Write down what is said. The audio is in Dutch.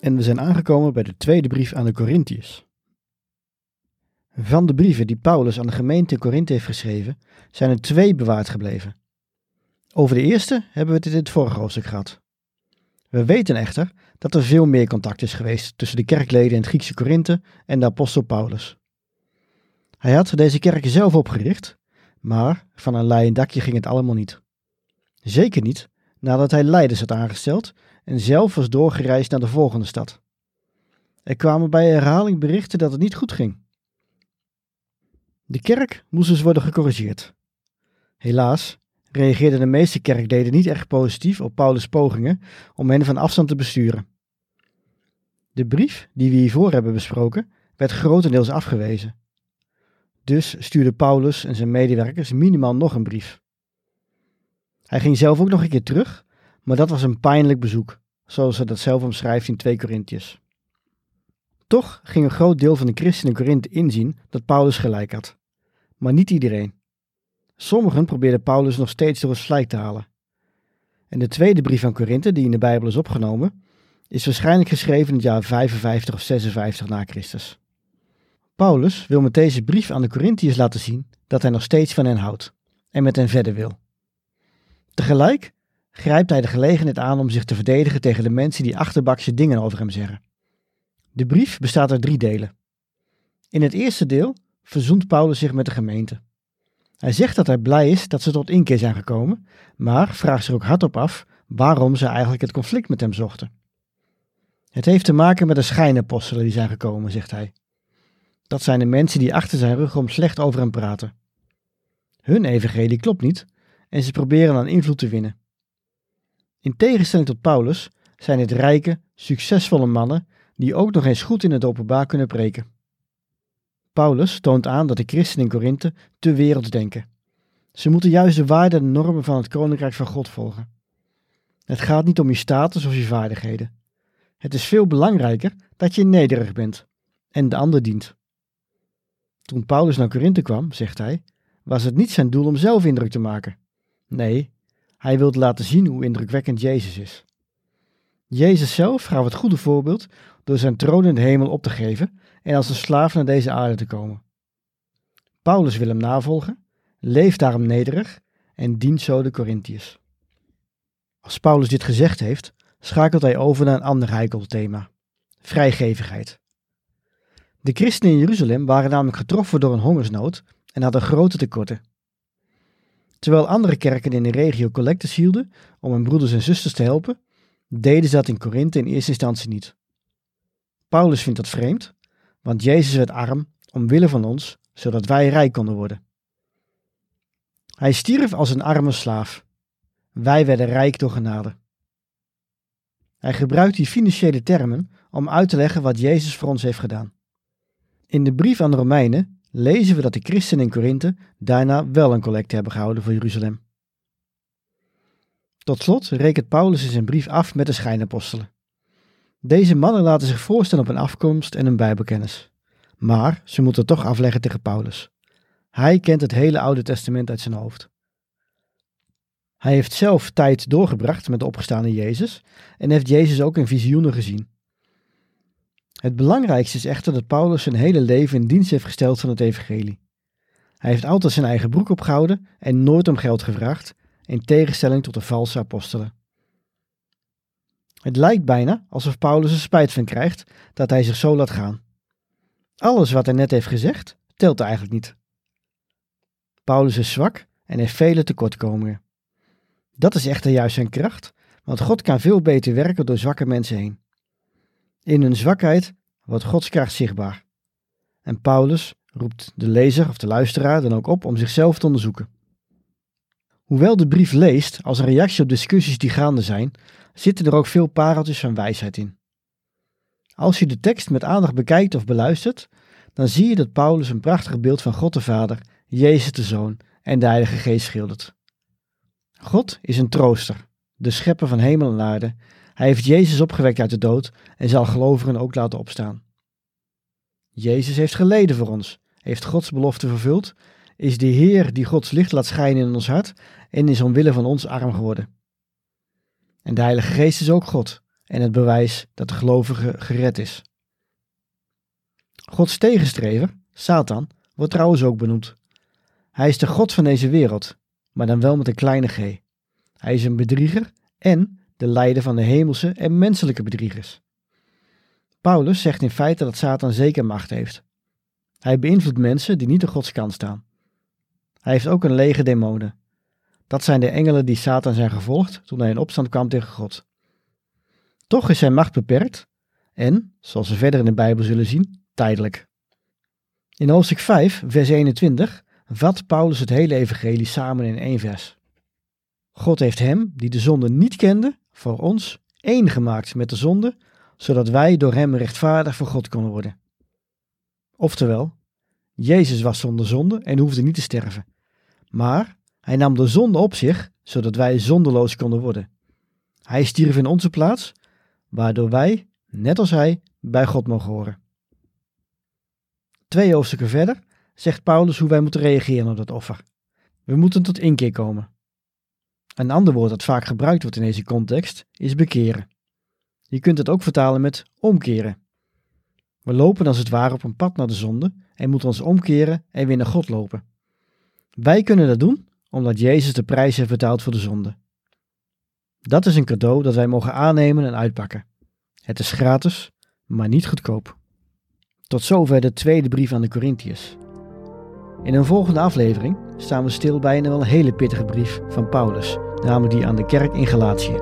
En we zijn aangekomen bij de tweede brief aan de Corinthiërs. Van de brieven die Paulus aan de gemeente in Korinthe heeft geschreven, zijn er twee bewaard gebleven. Over de eerste hebben we het in het vorige hoofdstuk gehad. We weten echter dat er veel meer contact is geweest tussen de kerkleden in het Griekse Korinthe en de apostel Paulus. Hij had deze kerken zelf opgericht, maar van een leien dakje ging het allemaal niet. Zeker niet nadat hij leiders had aangesteld en zelf was doorgereisd naar de volgende stad. Er kwamen bij herhaling berichten dat het niet goed ging. De kerk moest dus worden gecorrigeerd. Helaas reageerden de meeste kerkleden niet erg positief op Paulus' pogingen om hen van afstand te besturen. De brief die we hiervoor hebben besproken werd grotendeels afgewezen. Dus stuurde Paulus en zijn medewerkers minimaal nog een brief. Hij ging zelf ook nog een keer terug, maar dat was een pijnlijk bezoek, zoals hij dat zelf omschrijft in 2 Korintiërs. Toch ging een groot deel van de christenen in Korinthe inzien dat Paulus gelijk had. Maar niet iedereen. Sommigen probeerden Paulus nog steeds door het slijk te halen. En de tweede brief aan Korinthe, die in de Bijbel is opgenomen, is waarschijnlijk geschreven in het jaar 55 of 56 na Christus. Paulus wil met deze brief aan de Corinthiërs laten zien dat hij nog steeds van hen houdt en met hen verder wil. Tegelijk grijpt hij de gelegenheid aan om zich te verdedigen tegen de mensen die achterbakse dingen over hem zeggen. De brief bestaat uit drie delen. In het eerste deel verzoent Paulus zich met de gemeente. Hij zegt dat hij blij is dat ze tot inkeer zijn gekomen, maar vraagt zich ook hardop af waarom ze eigenlijk het conflict met hem zochten. Het heeft te maken met de schijnapostelen die zijn gekomen, zegt hij. Dat zijn de mensen die achter zijn rug om slecht over hem praten. Hun evangelie klopt niet en ze proberen aan invloed te winnen. In tegenstelling tot Paulus zijn het rijke, succesvolle mannen die ook nog eens goed in het openbaar kunnen preken. Paulus toont aan dat de christenen in Korinthe te werelds denken. Ze moeten juist de waarden en normen van het koninkrijk van God volgen. Het gaat niet om je status of je vaardigheden. Het is veel belangrijker dat je nederig bent en de ander dient. Toen Paulus naar Korinthe kwam, zegt hij, was het niet zijn doel om zelf indruk te maken. Nee, hij wilde laten zien hoe indrukwekkend Jezus is. Jezus zelf gaf het goede voorbeeld door zijn troon in de hemel op te geven en als een slaaf naar deze aarde te komen. Paulus wil hem navolgen, leeft daarom nederig en dient zo de Corinthiërs. Als Paulus dit gezegd heeft, schakelt hij over naar een ander heikel thema: vrijgevigheid. De christenen in Jeruzalem waren namelijk getroffen door een hongersnood en hadden grote tekorten. Terwijl andere kerken in de regio collectes hielden om hun broeders en zusters te helpen, deden ze dat in Korinthe in eerste instantie niet. Paulus vindt dat vreemd, want Jezus werd arm omwille van ons, zodat wij rijk konden worden. Hij stierf als een arme slaaf. Wij werden rijk door genade. Hij gebruikt die financiële termen om uit te leggen wat Jezus voor ons heeft gedaan. In de brief aan de Romeinen lezen we dat de christenen in Korinthe daarna wel een collecte hebben gehouden voor Jeruzalem. Tot slot rekent Paulus in zijn brief af met de schijnapostelen. Deze mannen laten zich voorstellen op een afkomst en een bijbelkennis. Maar ze moeten toch afleggen tegen Paulus. Hij kent het hele Oude Testament uit zijn hoofd. Hij heeft zelf tijd doorgebracht met de opgestaande Jezus en heeft Jezus ook in visioenen gezien. Het belangrijkste is echter dat Paulus zijn hele leven in dienst heeft gesteld van het evangelie. Hij heeft altijd zijn eigen broek opgehouden en nooit om geld gevraagd, in tegenstelling tot de valse apostelen. Het lijkt bijna alsof Paulus er spijt van krijgt dat hij zich zo laat gaan. Alles wat hij net heeft gezegd, telt eigenlijk niet. Paulus is zwak en heeft vele tekortkomingen. Dat is echter juist zijn kracht, want God kan veel beter werken door zwakke mensen heen. In hun zwakheid wordt Gods kracht zichtbaar. En Paulus roept de lezer of de luisteraar dan ook op om zichzelf te onderzoeken. Hoewel de brief leest als een reactie op discussies die gaande zijn, zitten er ook veel pareltjes van wijsheid in. Als je de tekst met aandacht bekijkt of beluistert, dan zie je dat Paulus een prachtig beeld van God de Vader, Jezus de Zoon en de Heilige Geest schildert. God is een trooster, de schepper van hemel en aarde. Hij heeft Jezus opgewekt uit de dood en zal gelovigen ook laten opstaan. Jezus heeft geleden voor ons, heeft Gods belofte vervuld, is de Heer die Gods licht laat schijnen in ons hart en is omwille van ons arm geworden. En de Heilige Geest is ook God en het bewijs dat de gelovige gered is. Gods tegenstrever, Satan, wordt trouwens ook benoemd. Hij is de God van deze wereld, maar dan wel met een kleine g. Hij is een bedrieger en de leider van de hemelse en menselijke bedriegers. Paulus zegt in feite dat Satan zeker macht heeft. Hij beïnvloedt mensen die niet op Gods kant staan. Hij heeft ook een lege demonen. Dat zijn de engelen die Satan zijn gevolgd toen hij in opstand kwam tegen God. Toch is zijn macht beperkt en, zoals we verder in de Bijbel zullen zien, tijdelijk. In hoofdstuk 5, vers 21, vat Paulus het hele evangelie samen in één vers. God heeft hem, die de zonde niet kende, voor ons één gemaakt met de zonde, zodat wij door hem rechtvaardig voor God konden worden. Oftewel, Jezus was zonder zonde en hoefde niet te sterven. Maar hij nam de zonde op zich, zodat wij zondeloos konden worden. Hij stierf in onze plaats, waardoor wij, net als hij, bij God mogen horen. Twee hoofdstukken verder zegt Paulus hoe wij moeten reageren op dat offer. We moeten tot inkeer komen. Een ander woord dat vaak gebruikt wordt in deze context is bekeren. Je kunt het ook vertalen met omkeren. We lopen als het ware op een pad naar de zonde en moeten ons omkeren en weer naar God lopen. Wij kunnen dat doen omdat Jezus de prijs heeft betaald voor de zonde. Dat is een cadeau dat wij mogen aannemen en uitpakken. Het is gratis, maar niet goedkoop. Tot zover de tweede brief aan de Corinthiërs. In een volgende aflevering staan we stil bij een wel hele pittige brief van Paulus, namelijk die aan de kerk in Galatië.